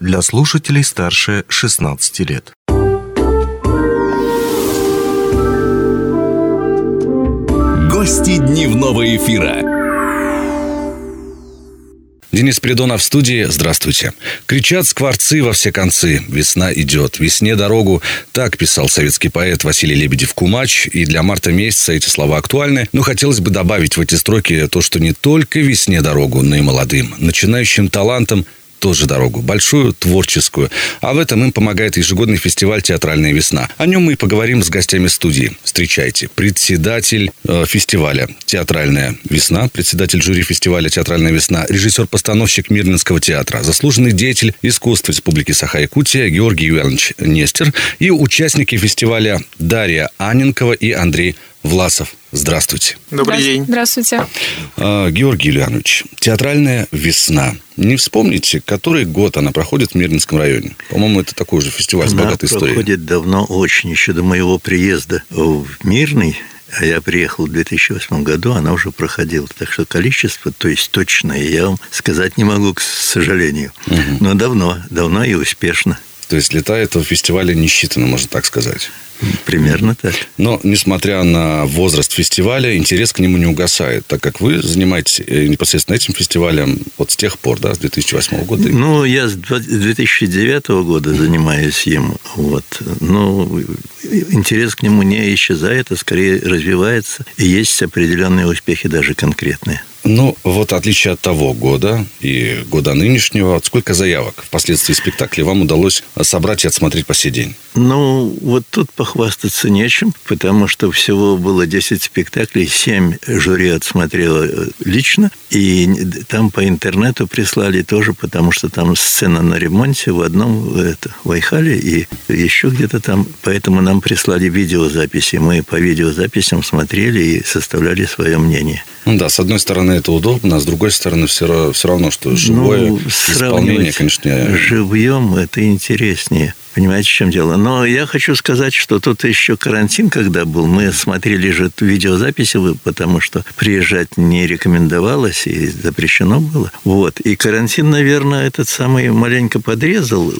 для слушателей старше 16 лет. Гости дневного эфира. Денис Придонов в студии. Здравствуйте. Кричат скворцы во все концы. Весна идет. Весне дорогу. Так писал советский поэт Василий Лебедев-Кумач. И для марта месяца эти слова актуальны. Но хотелось бы добавить в эти строки то, что не только весне дорогу, но и молодым, начинающим талантам – тоже дорогу, большую, творческую. А в этом им помогает ежегодный фестиваль «Театральная весна». О нем мы и поговорим с гостями студии. Встречайте. Председатель э, фестиваля «Театральная весна», председатель жюри фестиваля «Театральная весна», режиссер-постановщик Мирнинского театра, заслуженный деятель искусства Республики Саха-Якутия Георгий Юрьевич Нестер и участники фестиваля Дарья Аненкова и Андрей Власов. Здравствуйте. Добрый день. Здравствуйте. А, Георгий Юлианович, театральная весна. Не вспомните, который год она проходит в Мирнинском районе? По-моему, это такой же фестиваль она с богатой историей. проходит давно очень, еще до моего приезда в Мирный. А я приехал в 2008 году, она уже проходила. Так что количество, то есть точное, я вам сказать не могу, к сожалению. Угу. Но давно, давно и успешно. То есть лета этого фестиваля не считано, можно так сказать. Примерно так. Но, несмотря на возраст фестиваля, интерес к нему не угасает, так как вы занимаетесь э, непосредственно этим фестивалем вот с тех пор, да, с 2008 года. Ну, я с 2009 года занимаюсь им, вот. Но интерес к нему не исчезает, а скорее развивается, и есть определенные успехи даже конкретные. Ну, вот отличие от того года и года нынешнего, вот сколько заявок впоследствии спектакля вам удалось собрать и отсмотреть по сей день? Ну, вот тут похвастаться нечем, потому что всего было 10 спектаклей, 7 жюри отсмотрело э, лично, и там по интернету прислали тоже, потому что там сцена на ремонте в одном это, в Айхале и еще где-то там, поэтому нам прислали видеозаписи. Мы по видеозаписям смотрели и составляли свое мнение. Ну да, с одной стороны это удобно, а с другой стороны все, все равно, что живое ну, исполнение, конечно... Живьем это интереснее. Понимаете, в чем дело? Но я хочу сказать, что тут еще карантин, когда был, мы смотрели же видеозаписи, потому что приезжать не рекомендовалось и запрещено было. Вот. И карантин, наверное, этот самый маленько подрезал э,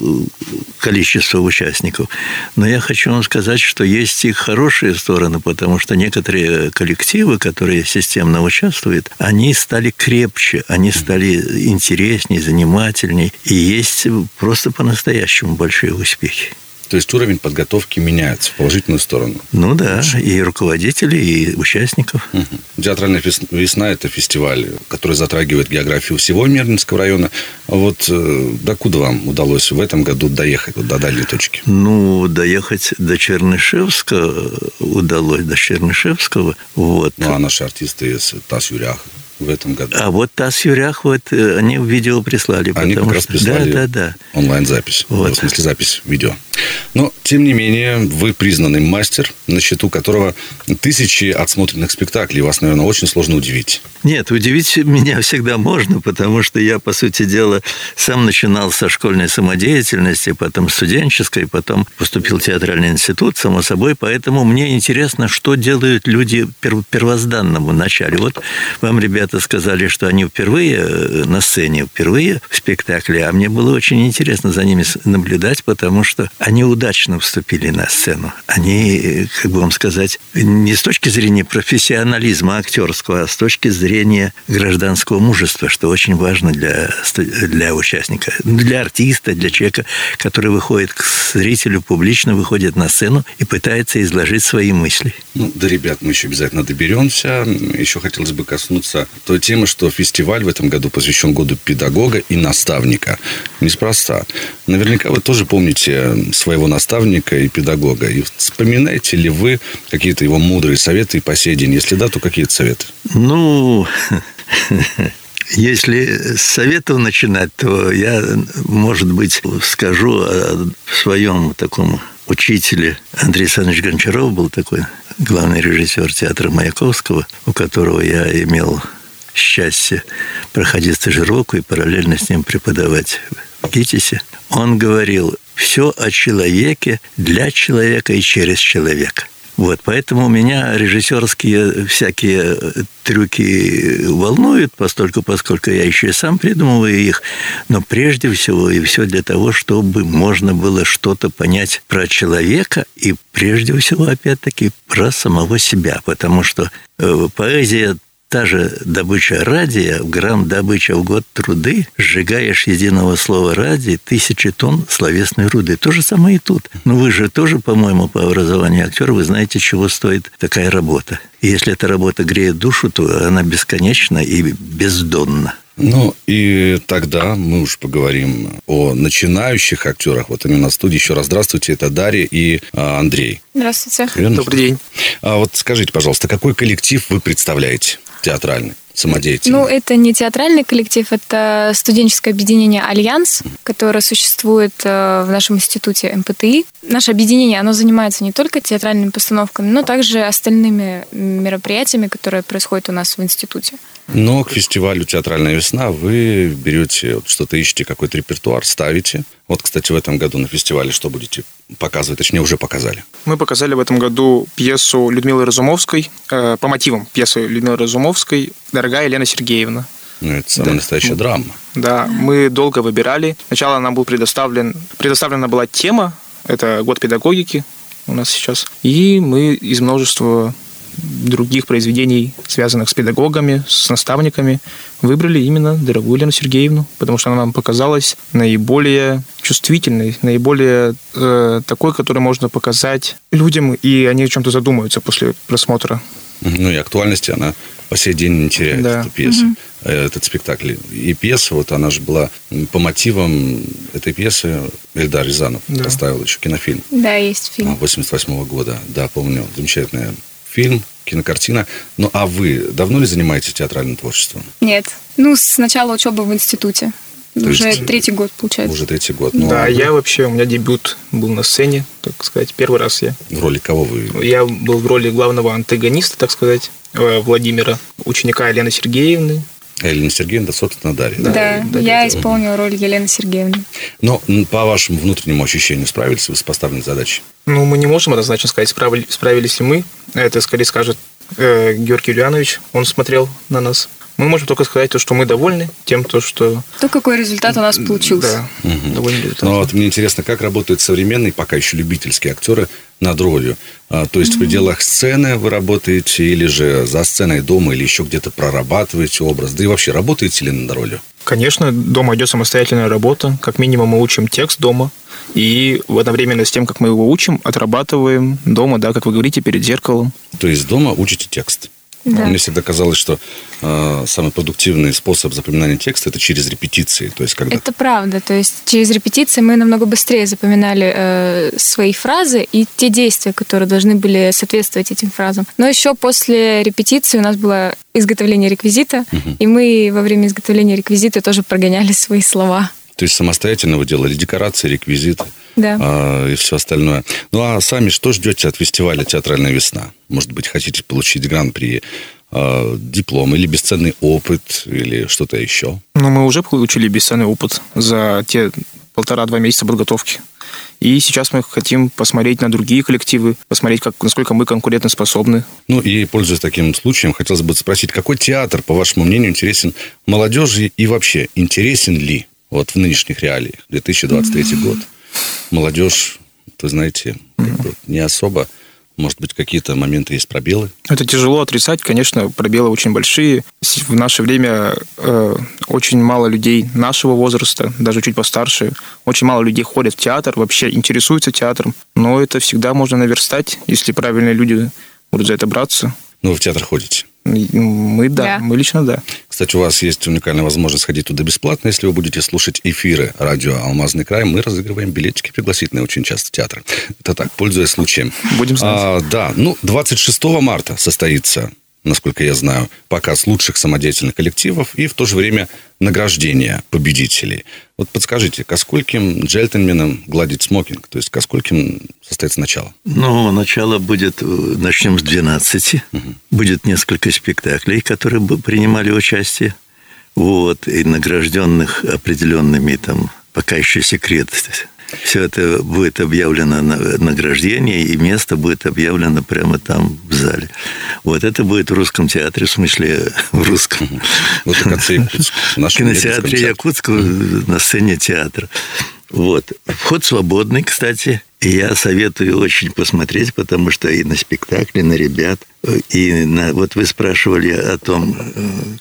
количество участников. Но я хочу вам сказать, что есть и хорошие стороны, потому что некоторые коллективы, которые системно участвуют, они стали крепче, они стали интереснее, занимательнее. И есть просто по-настоящему большие успехи успехи. То есть уровень подготовки меняется в положительную сторону. Ну да, Лучше. и руководителей, и участников. Угу. Театральная весна – это фестиваль, который затрагивает географию всего Мирнинского района. А вот э, докуда вам удалось в этом году доехать, вот, до дальней точки? Ну, доехать до Чернышевска удалось, до Чернышевского. Вот. Ну, а наши артисты из Тас Юрях в этом году. А вот Тас Юрях, вот э, они видео прислали. Они как раз прислали да, да, да. онлайн-запись. Вот. В смысле, запись видео. Но, тем не менее, вы признанный мастер, на счету которого тысячи отсмотренных спектаклей. Вас, наверное, очень сложно удивить. Нет, удивить меня всегда можно, потому что я, по сути дела, сам начинал со школьной самодеятельности, потом студенческой, потом поступил в театральный институт, само собой, поэтому мне интересно, что делают люди в первозданном начале. Вот вам, ребята, сказали, что они впервые э, на сцене, впервые в спектакле, а мне было очень интересно за ними наблюдать, потому что они удачно вступили на сцену. Они, как бы вам сказать, не с точки зрения профессионализма актерского, а с точки зрения гражданского мужества, что очень важно для, для участника, для артиста, для человека, который выходит к зрителю, публично выходит на сцену и пытается изложить свои мысли. Ну, да, ребят, мы еще обязательно доберемся. Еще хотелось бы коснуться той темы, что фестиваль в этом году посвящен году педагога и наставника. Неспроста. Наверняка вы тоже помните своего наставника и педагога. И вспоминаете ли вы какие-то его мудрые советы и по сей день? Если да, то какие это советы? Ну, если с советов начинать, то я, может быть, скажу о своем таком учителе. Андрей Александрович Гончаров был такой главный режиссер театра Маяковского, у которого я имел счастье проходить стажировку и параллельно с ним преподавать в ГИТИСе. Он говорил, все о человеке, для человека и через человека. Вот, поэтому меня режиссерские всякие трюки волнуют, постольку, поскольку я еще и сам придумываю их, но прежде всего и все для того, чтобы можно было что-то понять про человека и прежде всего, опять-таки, про самого себя, потому что э, поэзия та же добыча радия, грамм добыча в год труды, сжигаешь единого слова ради тысячи тонн словесной руды. То же самое и тут. Но вы же тоже, по-моему, по образованию актер, вы знаете, чего стоит такая работа. И если эта работа греет душу, то она бесконечна и бездонна. Ну, и тогда мы уж поговорим о начинающих актерах. Вот именно в студии еще раз здравствуйте. Это Дарья и а, Андрей. Здравствуйте. Верно? Добрый день. А вот скажите, пожалуйста, какой коллектив вы представляете? Театральный, самодеятельный? Ну, это не театральный коллектив, это студенческое объединение «Альянс», которое существует э, в нашем институте МПТИ. Наше объединение, оно занимается не только театральными постановками, но также остальными мероприятиями, которые происходят у нас в институте. Но к фестивалю «Театральная весна» вы берете, что-то ищете, какой-то репертуар, ставите. Вот, кстати, в этом году на фестивале что будете показывать? Точнее, уже показали. Мы показали в этом году пьесу Людмилы Разумовской, э, по мотивам пьесы Людмилы Разумовской «Дорогая Елена Сергеевна». Ну, это самая Да. настоящая драма. Да, мы долго выбирали. Сначала нам был предоставлен, предоставлена была тема, это год педагогики у нас сейчас. И мы из множества других произведений, связанных с педагогами, с наставниками, выбрали именно дорогую Елену Сергеевну, потому что она нам показалась наиболее чувствительной, наиболее э, такой, которую можно показать людям, и они о чем-то задумаются после просмотра. Ну, и актуальности она по сей день не теряет, Да. эта пьеса, э, этот спектакль. И пьеса, вот она же была по мотивам этой пьесы Эльдар Рязанов Да. поставил еще кинофильм Да, есть фильм. 88 года. Да, помню, замечательный фильм, кинокартина. Ну, а вы давно ли занимаетесь театральным творчеством? Нет. Ну, с начала учебы в институте. То Уже есть, третий год, получается. Уже третий год. Ну, да, а я вообще, у меня дебют был на сцене, так сказать, первый раз я. В роли кого вы? Я был в роли главного антагониста, так сказать, э, Владимира, ученика Елены Сергеевны. Эллина Сергеевна, да, собственно, Дарья. Да, Да, да, я да. исполнила роль Елены Сергеевны. Но по вашему внутреннему ощущению справились вы с поставленной задачей? Ну, мы не можем однозначно сказать, справили- справились ли мы. Это скорее скажет э, Георгий Юлианович. Он смотрел на нас. Мы можем только сказать то, что мы довольны тем, то, что... То, какой результат у нас получился. Да, довольны результатом. Но вот мне интересно, как работают современные, пока еще любительские актеры над ролью. А, то есть в пределах сцены вы работаете, или же за сценой дома, или еще где-то прорабатываете образ? Да и вообще, работаете ли над ролью? Конечно, дома идет самостоятельная работа. Как минимум мы учим текст дома. И одновременно с тем, как мы его учим, отрабатываем дома, да, как вы говорите, перед зеркалом. То есть дома учите текст? Да. Мне всегда казалось, что э, самый продуктивный способ запоминания текста это через репетиции. То есть, когда Это правда. То есть через репетиции мы намного быстрее запоминали э, свои фразы и те действия, которые должны были соответствовать этим фразам. Но еще после репетиции у нас было изготовление реквизита, и мы во время изготовления реквизита тоже прогоняли свои слова. То есть самостоятельно вы делали декорации, реквизиты Да. а, и все остальное. Ну а сами что ждете от фестиваля «Театральная весна»? Может быть, хотите получить гран-при, а, диплом или бесценный опыт, или что-то еще? Но мы уже получили бесценный опыт за те полтора-два месяца подготовки. И сейчас мы хотим посмотреть на другие коллективы, посмотреть, как, насколько мы конкурентоспособны. Ну и, пользуясь таким случаем, хотелось бы спросить, какой театр, по вашему мнению, интересен молодежи и вообще интересен ли вот в нынешних реалиях, 2023 год? Молодежь, вы знаете, как бы не особо, может быть, какие-то моменты есть пробелы? Это тяжело отрицать, конечно, пробелы очень большие. В наше время э, очень мало людей нашего возраста, даже чуть постарше, очень мало людей ходят в театр, вообще интересуются театром. Но это всегда можно наверстать, если правильные люди будут за это браться. Ну, вы в театр ходите. Мы да, Да. мы лично да. Кстати, у вас есть уникальная возможность сходить туда бесплатно, если вы будете слушать эфиры радио «Алмазный край». Мы разыгрываем билетики пригласительные очень часто в театр. Это так, пользуясь случаем. Будем знать. А, да, ну, 26 марта состоится, насколько я знаю, показ лучших самодеятельных коллективов и в то же время награждение победителей. Вот подскажите, ко скольким джентльменам гладить смокинг? То есть, ко скольким состоится начало? Ну, начало будет, э, начнем с 12. Будет несколько спектаклей, которые бы принимали участие. Вот, и награжденных определенными там, пока еще секрет, Все это будет объявлено на награждение, и место будет объявлено прямо там в зале. Вот это будет в русском театре, в смысле в русском. Вот Якутск. В кинотеатре Якутска на сцене театра. Вот. Вход свободный, кстати. И я советую очень посмотреть, потому что и на спектакле, на ребят, и на, вот вы спрашивали о том,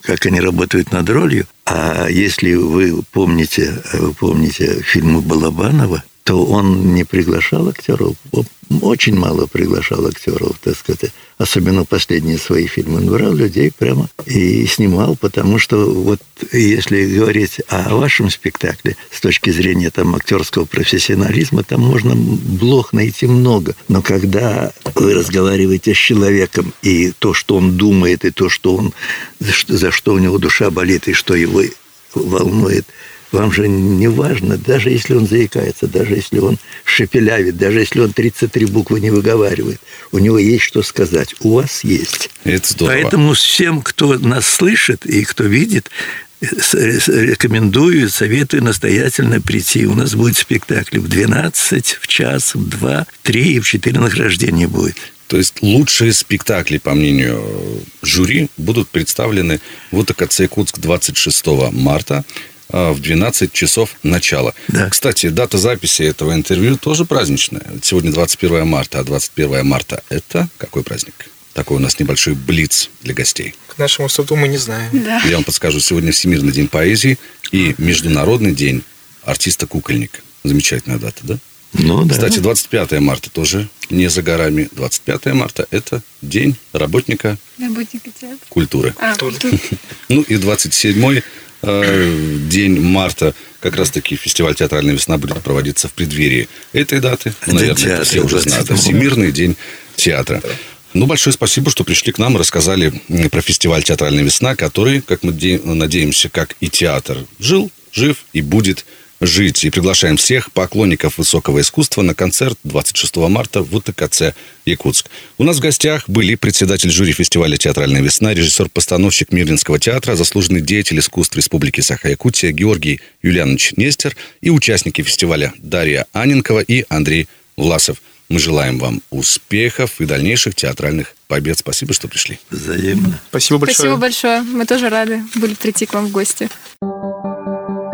как они работают над ролью. А если вы помните, вы помните фильмы Балабанова, то он не приглашал актеров, очень мало приглашал актеров, так сказать, особенно последние свои фильмы. Он брал людей прямо и снимал, потому что вот если говорить о вашем спектакле с точки зрения там актерского профессионализма, там можно блох найти много. Но когда вы разговариваете с человеком, и то, что он думает, и то, что он, за что у него душа болит, и что его волнует – вам же не важно, даже если он заикается, даже если он шепелявит, даже если он 33 буквы не выговаривает. У него есть что сказать. У вас есть. Это здорово. Поэтому всем, кто нас слышит и кто видит, рекомендую, советую настоятельно прийти. У нас будет спектакль в 12, в час, в 2, в 3 и в 4 награждения будет. То есть лучшие спектакли, по мнению жюри, будут представлены в УТКЦ Якутск 26 марта. А, в 12 часов начала. Да. Кстати, дата записи этого интервью тоже праздничная. Сегодня 21 марта, а 21 марта – это какой праздник? Такой у нас небольшой блиц для гостей. К нашему суду мы не знаем. Да. Я вам подскажу, сегодня Всемирный день поэзии и Международный день артиста-кукольника. Замечательная дата, да? Ну, да. Кстати, 25 марта тоже не за горами. 25 марта – это день работника, работника театра. культуры. А, культуры. Ну и 27 Э, день марта как раз-таки фестиваль «Театральная весна» будет проводиться в преддверии этой даты. Ну, наверное, театра, все уже знают. Всемирный день театра. Ну, большое спасибо, что пришли к нам и рассказали про фестиваль «Театральная весна», который, как мы надеемся, как и театр, жил, жив и будет жить. И приглашаем всех поклонников высокого искусства на концерт 26 марта в УТКЦ Якутск. У нас в гостях были председатель жюри фестиваля «Театральная весна», режиссер-постановщик Мирлинского театра, заслуженный деятель искусств Республики Саха-Якутия Георгий Юлианович Нестер и участники фестиваля Дарья Аненкова и Андрей Власов. Мы желаем вам успехов и дальнейших театральных побед. Спасибо, что пришли. Взаимно. Спасибо большое. Спасибо большое. Мы тоже рады были прийти к вам в гости.